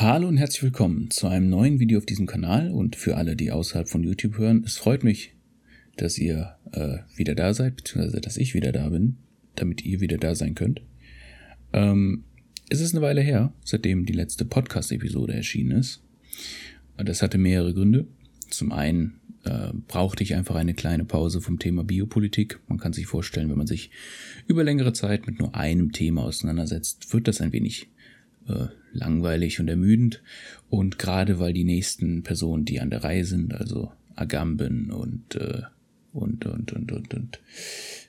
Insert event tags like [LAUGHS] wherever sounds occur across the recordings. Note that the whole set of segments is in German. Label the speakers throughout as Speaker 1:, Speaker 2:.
Speaker 1: Hallo und herzlich willkommen zu einem neuen Video auf diesem Kanal und für alle, die außerhalb von YouTube hören. Es freut mich, dass ihr äh, wieder da seid, beziehungsweise dass ich wieder da bin, damit ihr wieder da sein könnt. Ähm, es ist eine Weile her, seitdem die letzte Podcast-Episode erschienen ist. Das hatte mehrere Gründe. Zum einen äh, brauchte ich einfach eine kleine Pause vom Thema Biopolitik. Man kann sich vorstellen, wenn man sich über längere Zeit mit nur einem Thema auseinandersetzt, wird das ein wenig äh, langweilig und ermüdend. Und gerade weil die nächsten Personen, die an der Reihe sind, also Agamben und, äh, und, und, und, und, und,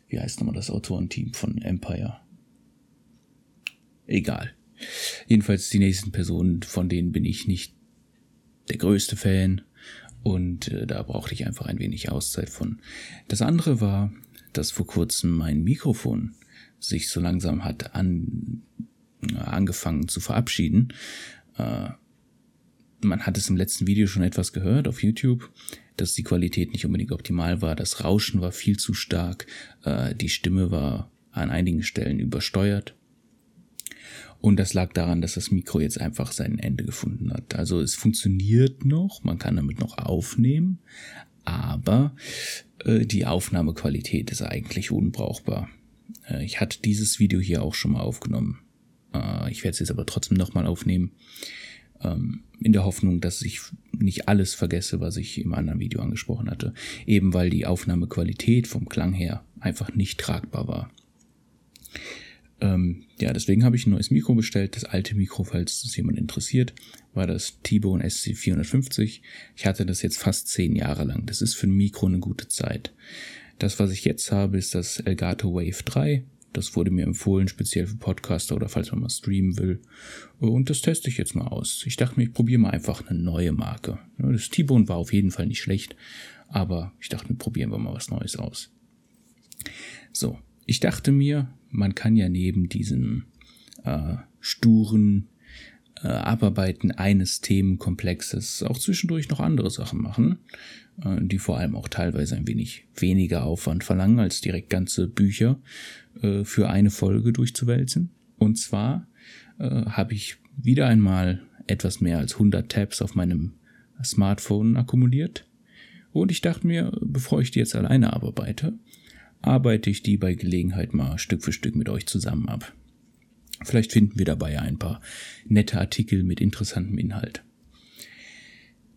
Speaker 1: wie heißt nochmal das Autorenteam von Empire? Egal. Jedenfalls die nächsten Personen, von denen bin ich nicht der größte Fan. Und äh, da brauchte ich einfach ein wenig Auszeit von. Das andere war, dass vor kurzem mein Mikrofon sich so langsam hat an angefangen zu verabschieden. Äh, man hat es im letzten Video schon etwas gehört auf YouTube, dass die Qualität nicht unbedingt optimal war. Das Rauschen war viel zu stark. Äh, die Stimme war an einigen Stellen übersteuert. Und das lag daran, dass das Mikro jetzt einfach sein Ende gefunden hat. Also es funktioniert noch, man kann damit noch aufnehmen, aber äh, die Aufnahmequalität ist eigentlich unbrauchbar. Äh, ich hatte dieses Video hier auch schon mal aufgenommen. Äh, ich werde es jetzt aber trotzdem nochmal aufnehmen. Ähm, in der Hoffnung, dass ich nicht alles vergesse, was ich im anderen Video angesprochen hatte. Eben weil die Aufnahmequalität vom Klang her einfach nicht tragbar war. Ähm, ja, deswegen habe ich ein neues Mikro bestellt. Das alte Mikro, falls es jemand interessiert, war das T-Bone SC450. Ich hatte das jetzt fast zehn Jahre lang. Das ist für ein Mikro eine gute Zeit. Das, was ich jetzt habe, ist das Elgato Wave 3. Das wurde mir empfohlen, speziell für Podcaster oder falls man mal streamen will. Und das teste ich jetzt mal aus. Ich dachte mir, ich probiere mal einfach eine neue Marke. Das T-Bone war auf jeden Fall nicht schlecht, aber ich dachte, probieren wir mal was Neues aus. So, ich dachte mir, man kann ja neben diesem äh, sturen äh, Abarbeiten eines Themenkomplexes auch zwischendurch noch andere Sachen machen, äh, die vor allem auch teilweise ein wenig weniger Aufwand verlangen, als direkt ganze Bücher äh, für eine Folge durchzuwälzen. Und zwar äh, habe ich wieder einmal etwas mehr als 100 Tabs auf meinem Smartphone akkumuliert. Und ich dachte mir, bevor ich die jetzt alleine abarbeite, arbeite ich die bei Gelegenheit mal Stück für Stück mit euch zusammen ab. Vielleicht finden wir dabei ein paar nette Artikel mit interessantem Inhalt.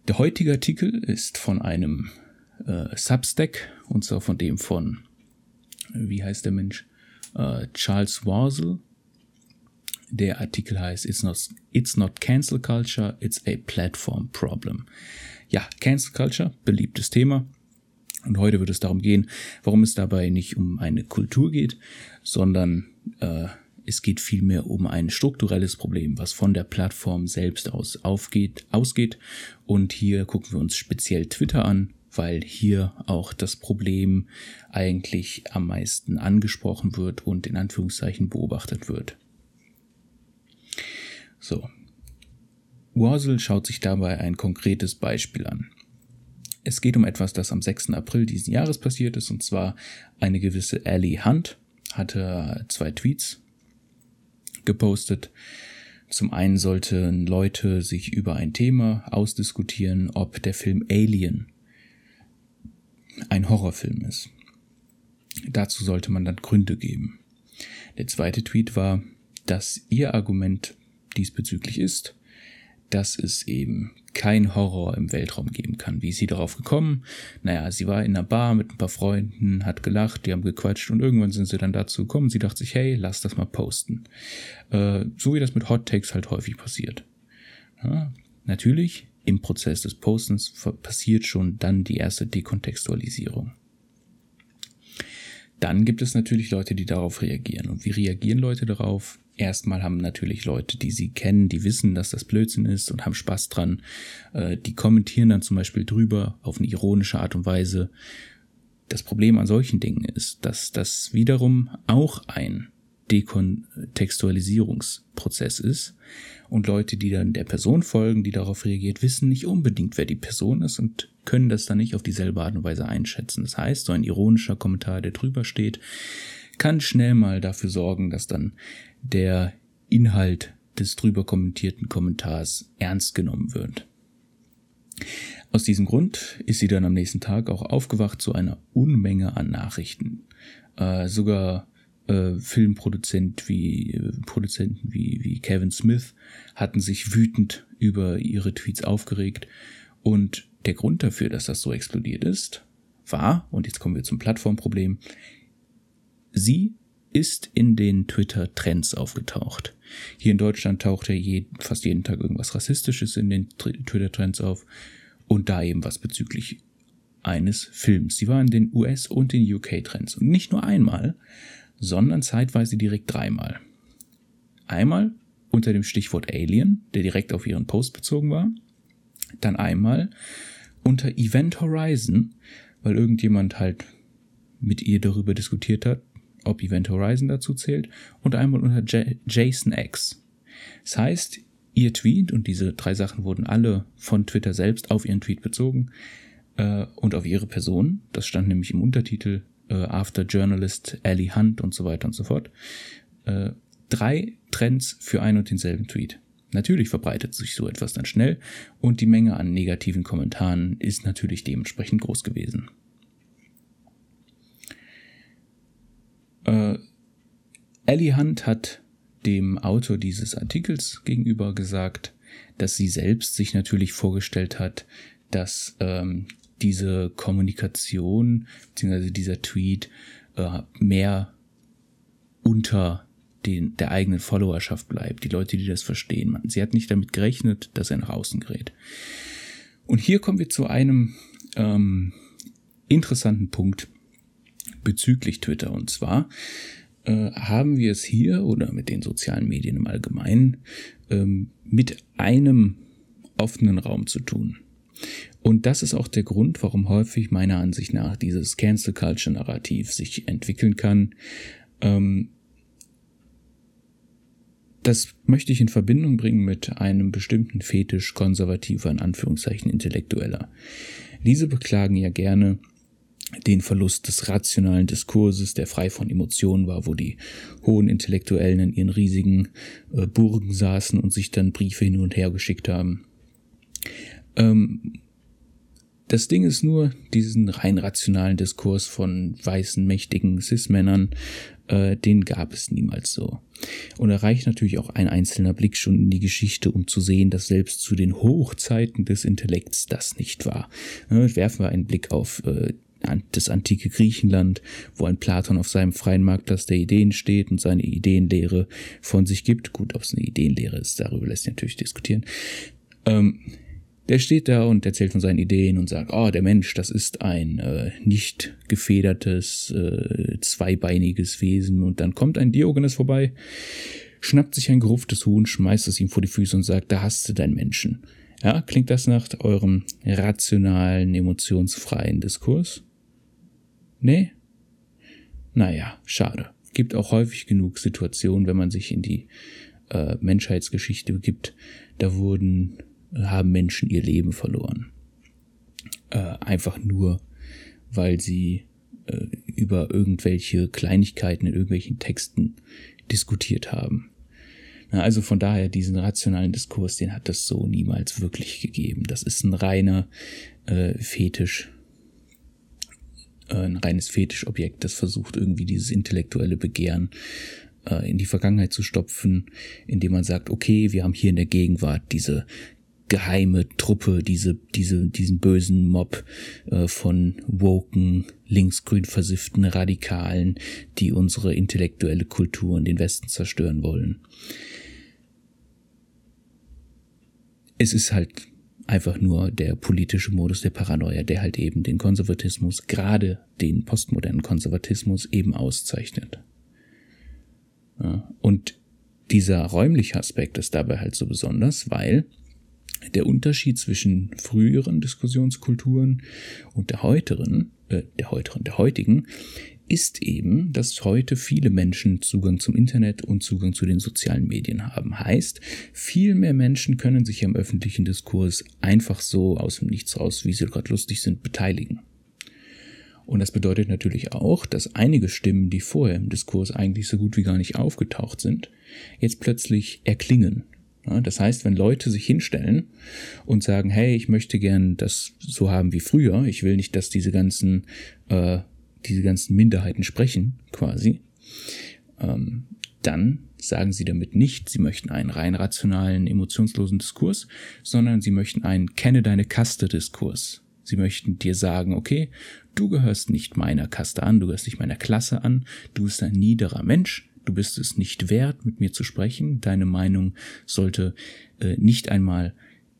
Speaker 1: Der heutige Artikel ist von einem äh, Substack, und zwar von dem von, wie heißt der Mensch? Äh, Charles Warsel. Der Artikel heißt It's not, It's not Cancel Culture, it's a Platform Problem. Ja, Cancel Culture, beliebtes Thema. Und heute wird es darum gehen, warum es dabei nicht um eine Kultur geht, sondern äh, es geht vielmehr um ein strukturelles Problem, was von der Plattform selbst aus aufgeht, ausgeht. Und hier gucken wir uns speziell Twitter an, weil hier auch das Problem eigentlich am meisten angesprochen wird und in Anführungszeichen beobachtet wird. So. Warsel schaut sich dabei ein konkretes Beispiel an. Es geht um etwas, das am 6. April diesen Jahres passiert ist, und zwar eine gewisse Ellie Hunt hatte zwei Tweets gepostet. Zum einen sollten Leute sich über ein Thema ausdiskutieren, ob der Film Alien ein Horrorfilm ist. Dazu sollte man dann Gründe geben. Der zweite Tweet war, dass ihr Argument diesbezüglich ist, dass es eben kein Horror im Weltraum geben kann. Wie ist sie darauf gekommen? Naja, sie war in einer Bar mit ein paar Freunden, hat gelacht, die haben gequatscht und irgendwann sind sie dann dazu gekommen. Sie dachte sich, hey, lass das mal posten. Äh, so wie das mit Hot Takes halt häufig passiert. Ja, natürlich, im Prozess des Postens passiert schon dann die erste Dekontextualisierung. Dann gibt es natürlich Leute, die darauf reagieren. Und wie reagieren Leute darauf? Erstmal haben natürlich Leute, die sie kennen, die wissen, dass das Blödsinn ist und haben Spaß dran. Äh, die kommentieren dann zum Beispiel drüber auf eine ironische Art und Weise. Das Problem an solchen Dingen ist, dass das wiederum auch ein Dekontextualisierungsprozess ist. Und Leute, die dann der Person folgen, die darauf reagiert, wissen nicht unbedingt, wer die Person ist und können das dann nicht auf dieselbe Art und Weise einschätzen. Das heißt, so ein ironischer Kommentar, der drüber steht, kann schnell mal dafür sorgen, dass dann der Inhalt des drüber kommentierten Kommentars ernst genommen wird. Aus diesem Grund ist sie dann am nächsten Tag auch aufgewacht zu einer Unmenge an Nachrichten. Äh, sogar äh, Filmproduzent wie äh, Produzenten wie, wie Kevin Smith hatten sich wütend über ihre Tweets aufgeregt. Und der Grund dafür, dass das so explodiert ist, war, und jetzt kommen wir zum Plattformproblem, sie ist in den Twitter-Trends aufgetaucht. Hier in Deutschland taucht ja je, fast jeden Tag irgendwas Rassistisches in den Twitter-Trends auf und da eben was bezüglich eines Films. Sie war in den US- und den UK-Trends. Und nicht nur einmal, sondern zeitweise direkt dreimal. Einmal unter dem Stichwort Alien, der direkt auf ihren Post bezogen war. Dann einmal unter Event Horizon, weil irgendjemand halt mit ihr darüber diskutiert hat, ob Event Horizon dazu zählt. Und einmal unter Jason X. Das heißt, ihr Tweet, und diese drei Sachen wurden alle von Twitter selbst auf ihren Tweet bezogen, äh, und auf ihre Person. Das stand nämlich im Untertitel äh, After Journalist Ellie Hunt und so weiter und so fort. Äh, drei Trends für ein und denselben Tweet. Natürlich verbreitet sich so etwas dann schnell und die Menge an negativen Kommentaren ist natürlich dementsprechend groß gewesen. Äh, Ellie Hunt hat dem Autor dieses Artikels gegenüber gesagt, dass sie selbst sich natürlich vorgestellt hat, dass ähm, diese Kommunikation bzw. dieser Tweet äh, mehr unter den, der eigenen Followerschaft bleibt, die Leute, die das verstehen. Sie hat nicht damit gerechnet, dass er nach außen gerät. Und hier kommen wir zu einem ähm, interessanten Punkt bezüglich Twitter. Und zwar äh, haben wir es hier oder mit den sozialen Medien im Allgemeinen ähm, mit einem offenen Raum zu tun. Und das ist auch der Grund, warum häufig meiner Ansicht nach dieses Cancel Culture Narrativ sich entwickeln kann. Ähm, das möchte ich in Verbindung bringen mit einem bestimmten Fetisch konservativer, in Anführungszeichen intellektueller. Diese beklagen ja gerne den Verlust des rationalen Diskurses, der frei von Emotionen war, wo die hohen Intellektuellen in ihren riesigen äh, Burgen saßen und sich dann Briefe hin und her geschickt haben. Ähm, das Ding ist nur, diesen rein rationalen Diskurs von weißen, mächtigen Cis-Männern, äh, den gab es niemals so. Und da reicht natürlich auch ein einzelner Blick schon in die Geschichte, um zu sehen, dass selbst zu den Hochzeiten des Intellekts das nicht war. Äh, werfen wir einen Blick auf äh, das antike Griechenland, wo ein Platon auf seinem freien Marktplatz der Ideen steht und seine Ideenlehre von sich gibt. Gut, ob es eine Ideenlehre ist, darüber lässt sich natürlich diskutieren. Ähm, der steht da und erzählt von seinen Ideen und sagt, oh, der Mensch, das ist ein äh, nicht gefedertes, äh, zweibeiniges Wesen. Und dann kommt ein Diogenes vorbei, schnappt sich ein gerupftes Huhn, schmeißt es ihm vor die Füße und sagt, da hast du deinen Menschen. Ja, klingt das nach eurem rationalen, emotionsfreien Diskurs? Nee? Naja, schade. Gibt auch häufig genug Situationen, wenn man sich in die äh, Menschheitsgeschichte begibt, da wurden haben Menschen ihr Leben verloren. Äh, einfach nur, weil sie äh, über irgendwelche Kleinigkeiten in irgendwelchen Texten diskutiert haben. Also von daher, diesen rationalen Diskurs, den hat es so niemals wirklich gegeben. Das ist ein reiner äh, Fetisch, ein reines Fetischobjekt, das versucht irgendwie dieses intellektuelle Begehren äh, in die Vergangenheit zu stopfen, indem man sagt, okay, wir haben hier in der Gegenwart diese geheime Truppe, diese, diese, diesen bösen Mob äh, von woken, linksgrün versifften Radikalen, die unsere intellektuelle Kultur in den Westen zerstören wollen. Es ist halt einfach nur der politische Modus der Paranoia, der halt eben den Konservatismus, gerade den postmodernen Konservatismus eben auszeichnet. Ja, und dieser räumliche Aspekt ist dabei halt so besonders, weil der Unterschied zwischen früheren Diskussionskulturen und der heuteren, äh, der heuteren, der heutigen, ist eben, dass heute viele Menschen Zugang zum Internet und Zugang zu den sozialen Medien haben. Heißt, viel mehr Menschen können sich am öffentlichen Diskurs einfach so aus dem Nichts raus, wie sie gerade lustig sind, beteiligen. Und das bedeutet natürlich auch, dass einige Stimmen, die vorher im Diskurs eigentlich so gut wie gar nicht aufgetaucht sind, jetzt plötzlich erklingen. Das heißt, wenn Leute sich hinstellen und sagen, hey, ich möchte gern das so haben wie früher, ich will nicht, dass diese ganzen, äh, diese ganzen Minderheiten sprechen, quasi, ähm, dann sagen sie damit nicht, sie möchten einen rein rationalen, emotionslosen Diskurs, sondern sie möchten einen Kenne deine Kaste-Diskurs. Sie möchten dir sagen, okay, du gehörst nicht meiner Kaste an, du gehörst nicht meiner Klasse an, du bist ein niederer Mensch, du bist es nicht wert, mit mir zu sprechen, deine Meinung sollte äh, nicht einmal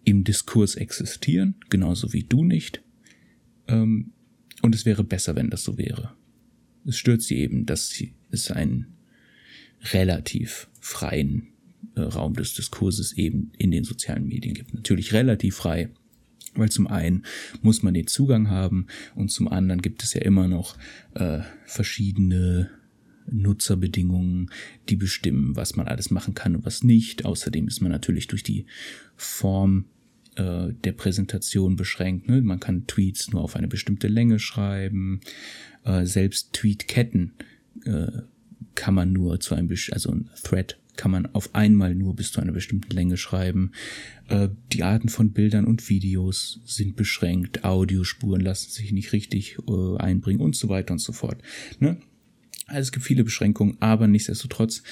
Speaker 1: im Diskurs existieren, genauso wie du nicht. Ähm, und es wäre besser, wenn das so wäre. Es stört sie eben, dass es einen relativ freien äh, Raum des Diskurses eben in den sozialen Medien gibt. Natürlich relativ frei, weil zum einen muss man den Zugang haben und zum anderen gibt es ja immer noch äh, verschiedene Nutzerbedingungen, die bestimmen, was man alles machen kann und was nicht. Außerdem ist man natürlich durch die Form äh, der Präsentation beschränkt. Ne? Man kann Tweets nur auf eine bestimmte Länge schreiben. Äh, selbst Tweetketten äh, kann man nur zu einem, also ein Thread kann man auf einmal nur bis zu einer bestimmten Länge schreiben. Äh, die Arten von Bildern und Videos sind beschränkt. Audiospuren lassen sich nicht richtig äh, einbringen und so weiter und so fort. Ne? Also es gibt viele Beschränkungen, aber nichtsdestotrotz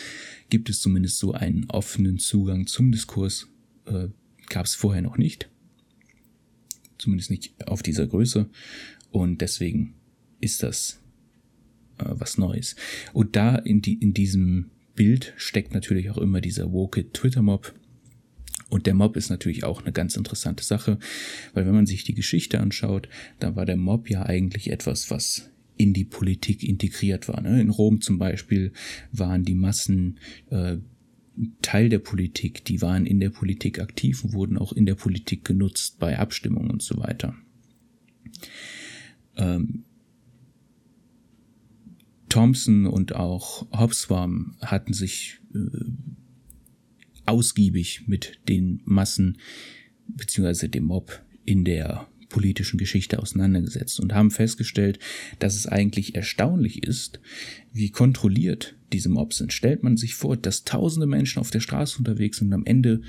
Speaker 1: gibt es zumindest so einen offenen Zugang zum Diskurs. Äh, Gab es vorher noch nicht. Zumindest nicht auf dieser Größe. Und deswegen ist das äh, was Neues. Und da in, die, in diesem Bild steckt natürlich auch immer dieser Woke Twitter Mob. Und der Mob ist natürlich auch eine ganz interessante Sache, weil wenn man sich die Geschichte anschaut, dann war der Mob ja eigentlich etwas, was in die Politik integriert war. Ne? In Rom zum Beispiel waren die Massen äh, Teil der Politik, die waren in der Politik aktiv und wurden auch in der Politik genutzt bei Abstimmungen und so weiter. Ähm, Thompson und auch Hobsbawm hatten sich äh, ausgiebig mit den Massen beziehungsweise dem Mob in der politischen Geschichte auseinandergesetzt und haben festgestellt, dass es eigentlich erstaunlich ist, wie kontrolliert diese Mobs sind. Stellt man sich vor, dass tausende Menschen auf der Straße unterwegs sind und am Ende,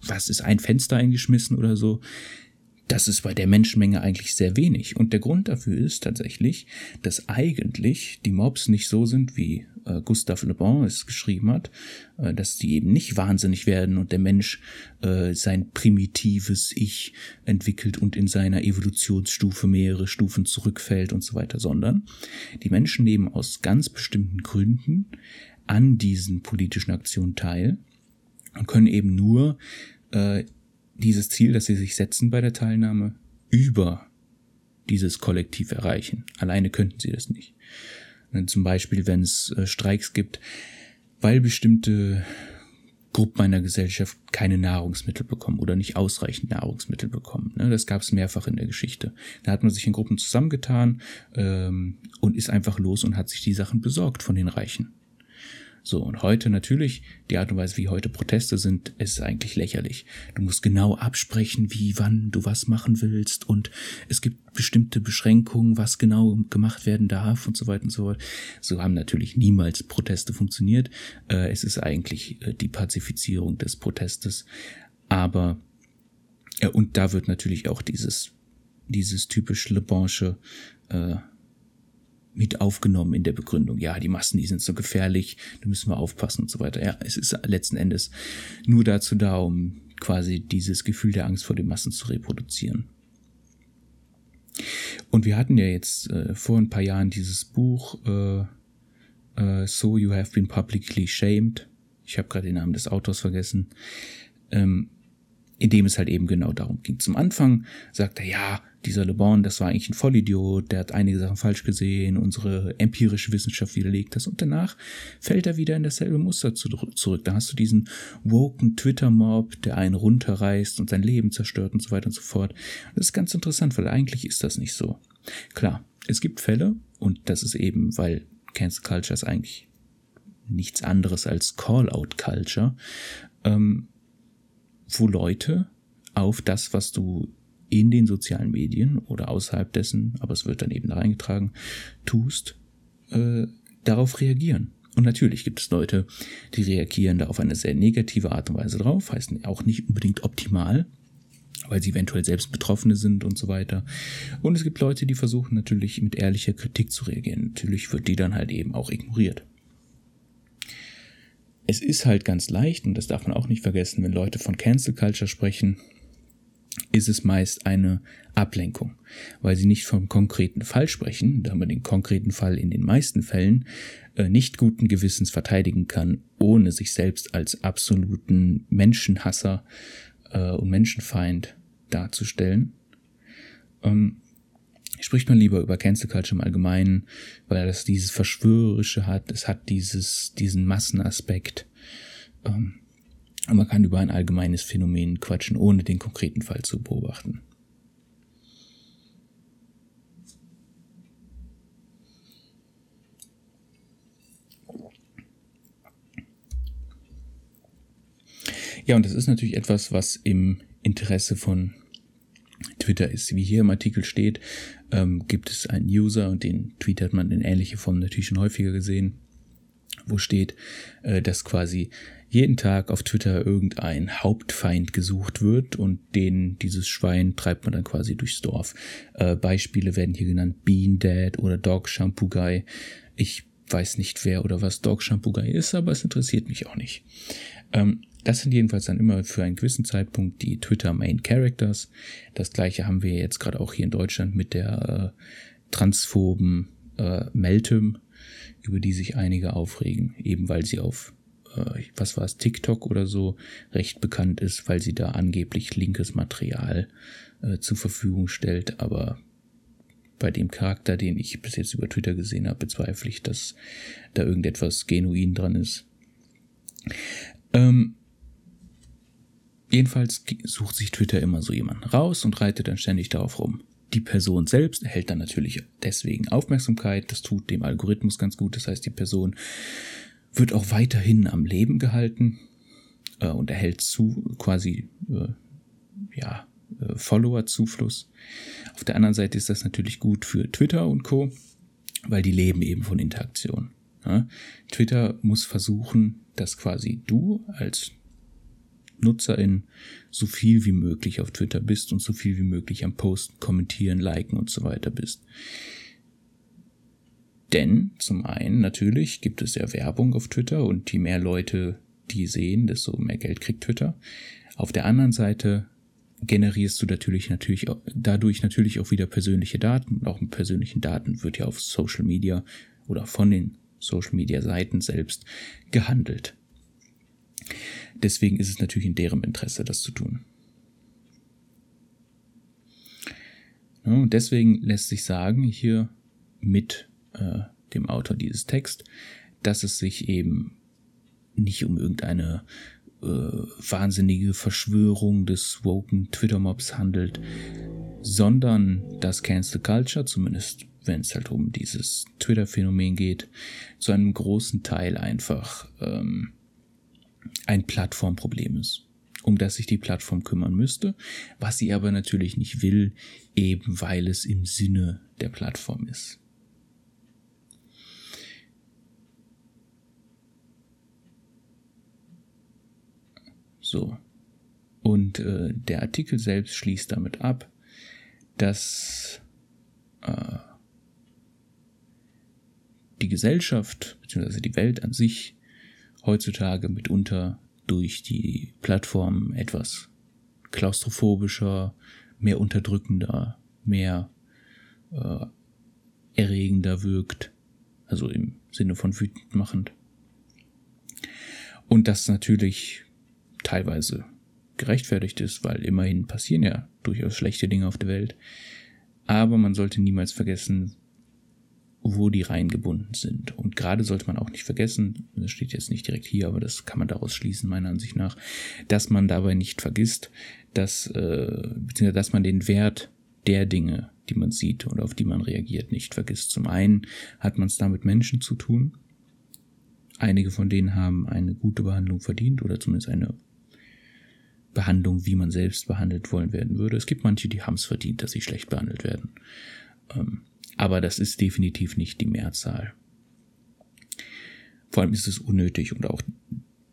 Speaker 1: was ist ein Fenster eingeschmissen oder so, das ist bei der Menschenmenge eigentlich sehr wenig. Und der Grund dafür ist tatsächlich, dass eigentlich die Mobs nicht so sind, wie äh, Gustave Le Bon es geschrieben hat, äh, dass die eben nicht wahnsinnig werden und der Mensch äh, sein primitives Ich entwickelt und in seiner Evolutionsstufe mehrere Stufen zurückfällt und so weiter, sondern die Menschen nehmen aus ganz bestimmten Gründen an diesen politischen Aktionen teil und können eben nur äh, dieses Ziel, das sie sich setzen bei der Teilnahme, über dieses Kollektiv erreichen. Alleine könnten sie das nicht. Zum Beispiel, wenn es äh, Streiks gibt, weil bestimmte Gruppen einer Gesellschaft keine Nahrungsmittel bekommen oder nicht ausreichend Nahrungsmittel bekommen. Ne? Das gab es mehrfach in der Geschichte. Da hat man sich in Gruppen zusammengetan ähm, und ist einfach los und hat sich die Sachen besorgt von den Reichen. So, und heute natürlich, die Art und Weise, wie heute Proteste sind, ist eigentlich lächerlich. Du musst genau absprechen, wie, wann du was machen willst und es gibt bestimmte Beschränkungen, was genau gemacht werden darf und so weiter und so fort. So haben natürlich niemals Proteste funktioniert. Äh, es ist eigentlich äh, die Pazifizierung des Protestes. Aber, äh, und da wird natürlich auch dieses, dieses typisch Le Bonche, äh, mit aufgenommen in der Begründung. Ja, die Massen, die sind so gefährlich, da müssen wir aufpassen und so weiter. Ja, es ist letzten Endes nur dazu da, um quasi dieses Gefühl der Angst vor den Massen zu reproduzieren. Und wir hatten ja jetzt äh, vor ein paar Jahren dieses Buch äh, äh, So You Have Been Publicly Shamed. Ich habe gerade den Namen des Autors vergessen. Ähm, in dem es halt eben genau darum ging. Zum Anfang sagt er, ja, dieser Le Bon, das war eigentlich ein Vollidiot, der hat einige Sachen falsch gesehen, unsere empirische Wissenschaft widerlegt das und danach fällt er wieder in dasselbe Muster zurück. Da hast du diesen woken Twitter-Mob, der einen runterreißt und sein Leben zerstört und so weiter und so fort. Das ist ganz interessant, weil eigentlich ist das nicht so. Klar, es gibt Fälle und das ist eben, weil Cancel Culture ist eigentlich nichts anderes als Call-out-Culture, ähm, wo Leute auf das, was du in den sozialen Medien oder außerhalb dessen, aber es wird dann eben da reingetragen, tust, äh, darauf reagieren. Und natürlich gibt es Leute, die reagieren da auf eine sehr negative Art und Weise drauf, heißt auch nicht unbedingt optimal, weil sie eventuell selbst Betroffene sind und so weiter. Und es gibt Leute, die versuchen natürlich mit ehrlicher Kritik zu reagieren. Natürlich wird die dann halt eben auch ignoriert. Es ist halt ganz leicht, und das darf man auch nicht vergessen, wenn Leute von Cancel Culture sprechen, ist es meist eine Ablenkung, weil sie nicht vom konkreten Fall sprechen, da man den konkreten Fall in den meisten Fällen äh, nicht guten Gewissens verteidigen kann, ohne sich selbst als absoluten Menschenhasser äh, und Menschenfeind darzustellen. Ähm, spricht man lieber über Cancel Culture im Allgemeinen, weil das dieses Verschwörerische hat, es hat dieses, diesen Massenaspekt. Ähm, und man kann über ein allgemeines Phänomen quatschen, ohne den konkreten Fall zu beobachten. Ja, und das ist natürlich etwas, was im Interesse von Twitter ist. Wie hier im Artikel steht, ähm, gibt es einen User und den Tweet hat man in ähnlicher Form natürlich schon häufiger gesehen, wo steht, äh, dass quasi jeden Tag auf Twitter irgendein Hauptfeind gesucht wird und den, dieses Schwein treibt man dann quasi durchs Dorf. Äh, Beispiele werden hier genannt Bean Dad oder Dog Shampoo Guy. Ich weiß nicht, wer oder was Dog Shampoo Guy ist, aber es interessiert mich auch nicht. Ähm, das sind jedenfalls dann immer für einen gewissen Zeitpunkt die Twitter Main Characters. Das gleiche haben wir jetzt gerade auch hier in Deutschland mit der äh, transphoben äh, Meltem, über die sich einige aufregen, eben weil sie auf äh, was war es, TikTok oder so, recht bekannt ist, weil sie da angeblich linkes Material äh, zur Verfügung stellt. Aber bei dem Charakter, den ich bis jetzt über Twitter gesehen habe, bezweifle ich, dass da irgendetwas genuin dran ist. Ähm, jedenfalls sucht sich Twitter immer so jemanden raus und reitet dann ständig darauf rum. Die Person selbst erhält dann natürlich deswegen Aufmerksamkeit. Das tut dem Algorithmus ganz gut. Das heißt, die Person wird auch weiterhin am Leben gehalten äh, und erhält zu quasi äh, ja äh, Follower-Zufluss. Auf der anderen Seite ist das natürlich gut für Twitter und Co, weil die leben eben von Interaktion. Ja? Twitter muss versuchen, dass quasi du als Nutzerin so viel wie möglich auf Twitter bist und so viel wie möglich am Posten, kommentieren, liken und so weiter bist. Denn zum einen natürlich gibt es ja Werbung auf Twitter und je mehr Leute die sehen, desto mehr Geld kriegt Twitter. Auf der anderen Seite generierst du natürlich natürlich dadurch natürlich auch wieder persönliche Daten und auch mit persönlichen Daten wird ja auf Social Media oder von den Social Media Seiten selbst gehandelt. Deswegen ist es natürlich in deren Interesse, das zu tun. und deswegen lässt sich sagen, hier mit äh, dem Autor dieses Text, dass es sich eben nicht um irgendeine äh, wahnsinnige Verschwörung des woken Twitter-Mobs handelt, sondern dass Cancel Culture, zumindest wenn es halt um dieses Twitter-Phänomen geht, zu einem großen Teil einfach ähm, ein Plattformproblem ist, um das sich die Plattform kümmern müsste, was sie aber natürlich nicht will, eben weil es im Sinne der Plattform ist. So. Und äh, der Artikel selbst schließt damit ab, dass äh, die Gesellschaft bzw. die Welt an sich heutzutage mitunter durch die Plattform etwas klaustrophobischer, mehr unterdrückender, mehr äh, erregender wirkt, also im Sinne von wütend machend. Und das natürlich teilweise gerechtfertigt ist, weil immerhin passieren ja durchaus schlechte Dinge auf der Welt. Aber man sollte niemals vergessen, wo die Reihen gebunden sind. Und gerade sollte man auch nicht vergessen, das steht jetzt nicht direkt hier, aber das kann man daraus schließen, meiner Ansicht nach, dass man dabei nicht vergisst, dass, äh, beziehungsweise dass man den Wert der Dinge, die man sieht und auf die man reagiert, nicht vergisst. Zum einen hat man es da mit Menschen zu tun. Einige von denen haben eine gute Behandlung verdient oder zumindest eine Behandlung, wie man selbst behandelt wollen werden würde. Es gibt manche, die haben es verdient, dass sie schlecht behandelt werden. Ähm, aber das ist definitiv nicht die Mehrzahl. Vor allem ist es unnötig und auch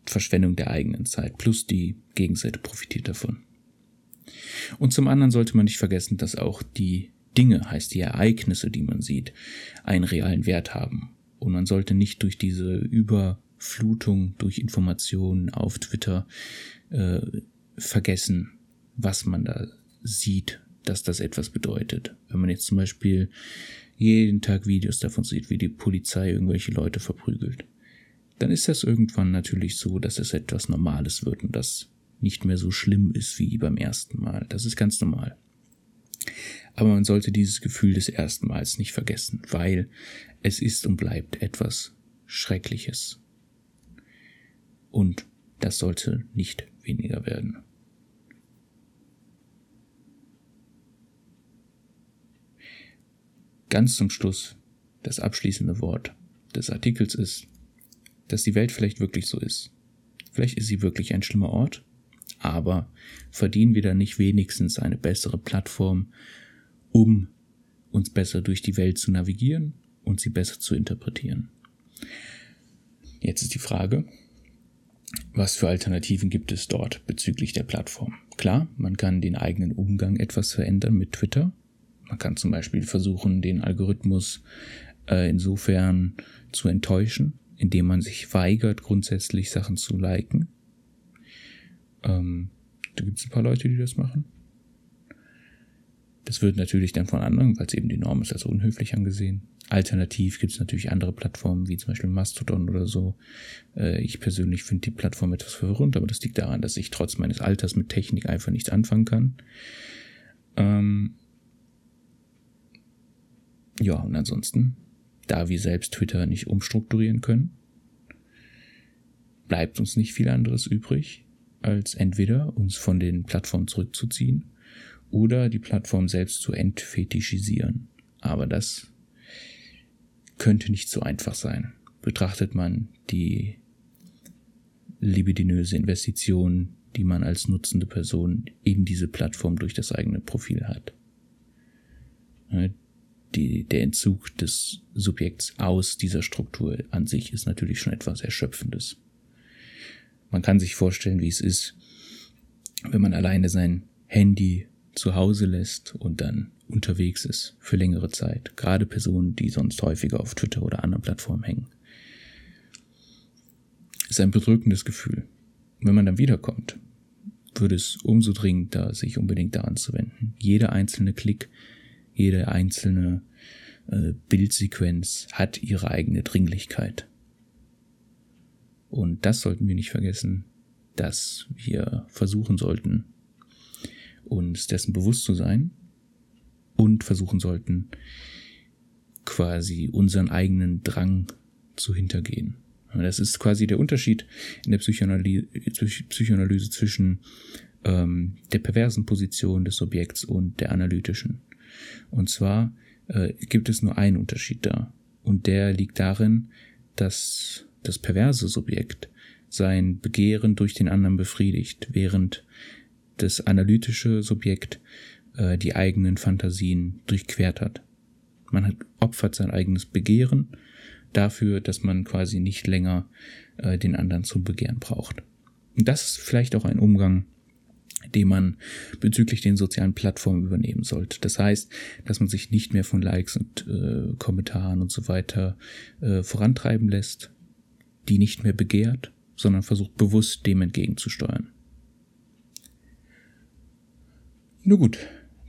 Speaker 1: Verschwendung der eigenen Zeit. Plus die Gegenseite profitiert davon. Und zum anderen sollte man nicht vergessen, dass auch die Dinge, heißt die Ereignisse, die man sieht, einen realen Wert haben. Und man sollte nicht durch diese Überflutung durch Informationen auf Twitter äh, vergessen, was man da sieht, dass das etwas bedeutet. Wenn man jetzt zum Beispiel jeden Tag Videos davon sieht, wie die Polizei irgendwelche Leute verprügelt, dann ist das irgendwann natürlich so, dass es etwas Normales wird und das nicht mehr so schlimm ist wie beim ersten Mal. Das ist ganz normal. Aber man sollte dieses Gefühl des ersten Mals nicht vergessen, weil es ist und bleibt etwas Schreckliches. Und das sollte nicht weniger werden. Ganz zum Schluss das abschließende Wort des Artikels ist, dass die Welt vielleicht wirklich so ist. Vielleicht ist sie wirklich ein schlimmer Ort, aber verdienen wir da nicht wenigstens eine bessere Plattform, um uns besser durch die Welt zu navigieren und sie besser zu interpretieren. Jetzt ist die Frage, was für Alternativen gibt es dort bezüglich der Plattform? Klar, man kann den eigenen Umgang etwas verändern mit Twitter. Man kann zum Beispiel versuchen, den Algorithmus äh, insofern zu enttäuschen, indem man sich weigert, grundsätzlich Sachen zu liken. Ähm, da gibt es ein paar Leute, die das machen. Das wird natürlich dann von anderen, weil es eben die Norm ist, als unhöflich angesehen. Alternativ gibt es natürlich andere Plattformen, wie zum Beispiel Mastodon oder so. Äh, ich persönlich finde die Plattform etwas verwirrend, aber das liegt daran, dass ich trotz meines Alters mit Technik einfach nichts anfangen kann. Ähm ja, und ansonsten, da wir selbst Twitter nicht umstrukturieren können, bleibt uns nicht viel anderes übrig, als entweder uns von den Plattformen zurückzuziehen oder die Plattform selbst zu entfetischisieren. Aber das könnte nicht so einfach sein. Betrachtet man die libidinöse Investition, die man als nutzende Person in diese Plattform durch das eigene Profil hat. Die, der Entzug des Subjekts aus dieser Struktur an sich ist natürlich schon etwas Erschöpfendes. Man kann sich vorstellen, wie es ist, wenn man alleine sein Handy zu Hause lässt und dann unterwegs ist für längere Zeit. Gerade Personen, die sonst häufiger auf Twitter oder anderen Plattformen hängen. Ist ein bedrückendes Gefühl. Wenn man dann wiederkommt, würde es umso dringender, sich unbedingt daran zu wenden. Jeder einzelne Klick, jede einzelne äh, Bildsequenz hat ihre eigene Dringlichkeit. Und das sollten wir nicht vergessen, dass wir versuchen sollten, uns dessen bewusst zu sein und versuchen sollten, quasi unseren eigenen Drang zu hintergehen. Das ist quasi der Unterschied in der Psychoanalyse, Psychoanalyse zwischen ähm, der perversen Position des Subjekts und der analytischen. Und zwar äh, gibt es nur einen Unterschied da. Und der liegt darin, dass das perverse Subjekt sein Begehren durch den anderen befriedigt, während das analytische Subjekt äh, die eigenen Fantasien durchquert hat. Man hat, opfert sein eigenes Begehren dafür, dass man quasi nicht länger äh, den anderen zu begehren braucht. Und das ist vielleicht auch ein Umgang, den man bezüglich den sozialen Plattformen übernehmen sollte. Das heißt, dass man sich nicht mehr von Likes und äh, Kommentaren und so weiter äh, vorantreiben lässt, die nicht mehr begehrt, sondern versucht bewusst dem entgegenzusteuern. Nun gut,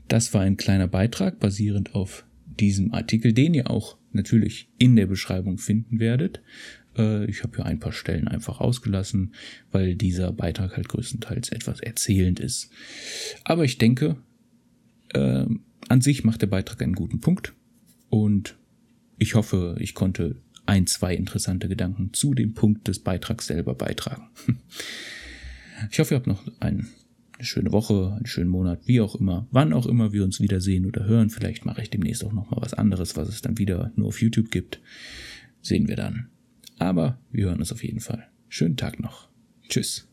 Speaker 1: das war ein kleiner Beitrag basierend auf diesem Artikel, den ihr auch natürlich in der Beschreibung finden werdet. Äh, ich habe hier ein paar Stellen einfach ausgelassen, weil dieser Beitrag halt größtenteils etwas erzählend ist. Aber ich denke, äh, an sich macht der Beitrag einen guten Punkt und ich hoffe, ich konnte ein, zwei interessante Gedanken zu dem Punkt des Beitrags selber beitragen. [LAUGHS] Ich hoffe, ihr habt noch einen, eine schöne Woche, einen schönen Monat, wie auch immer, wann auch immer wir uns wiedersehen oder hören. Vielleicht mache ich demnächst auch noch mal was anderes, was es dann wieder nur auf YouTube gibt. Sehen wir dann. Aber wir hören uns auf jeden Fall. Schönen Tag noch. Tschüss.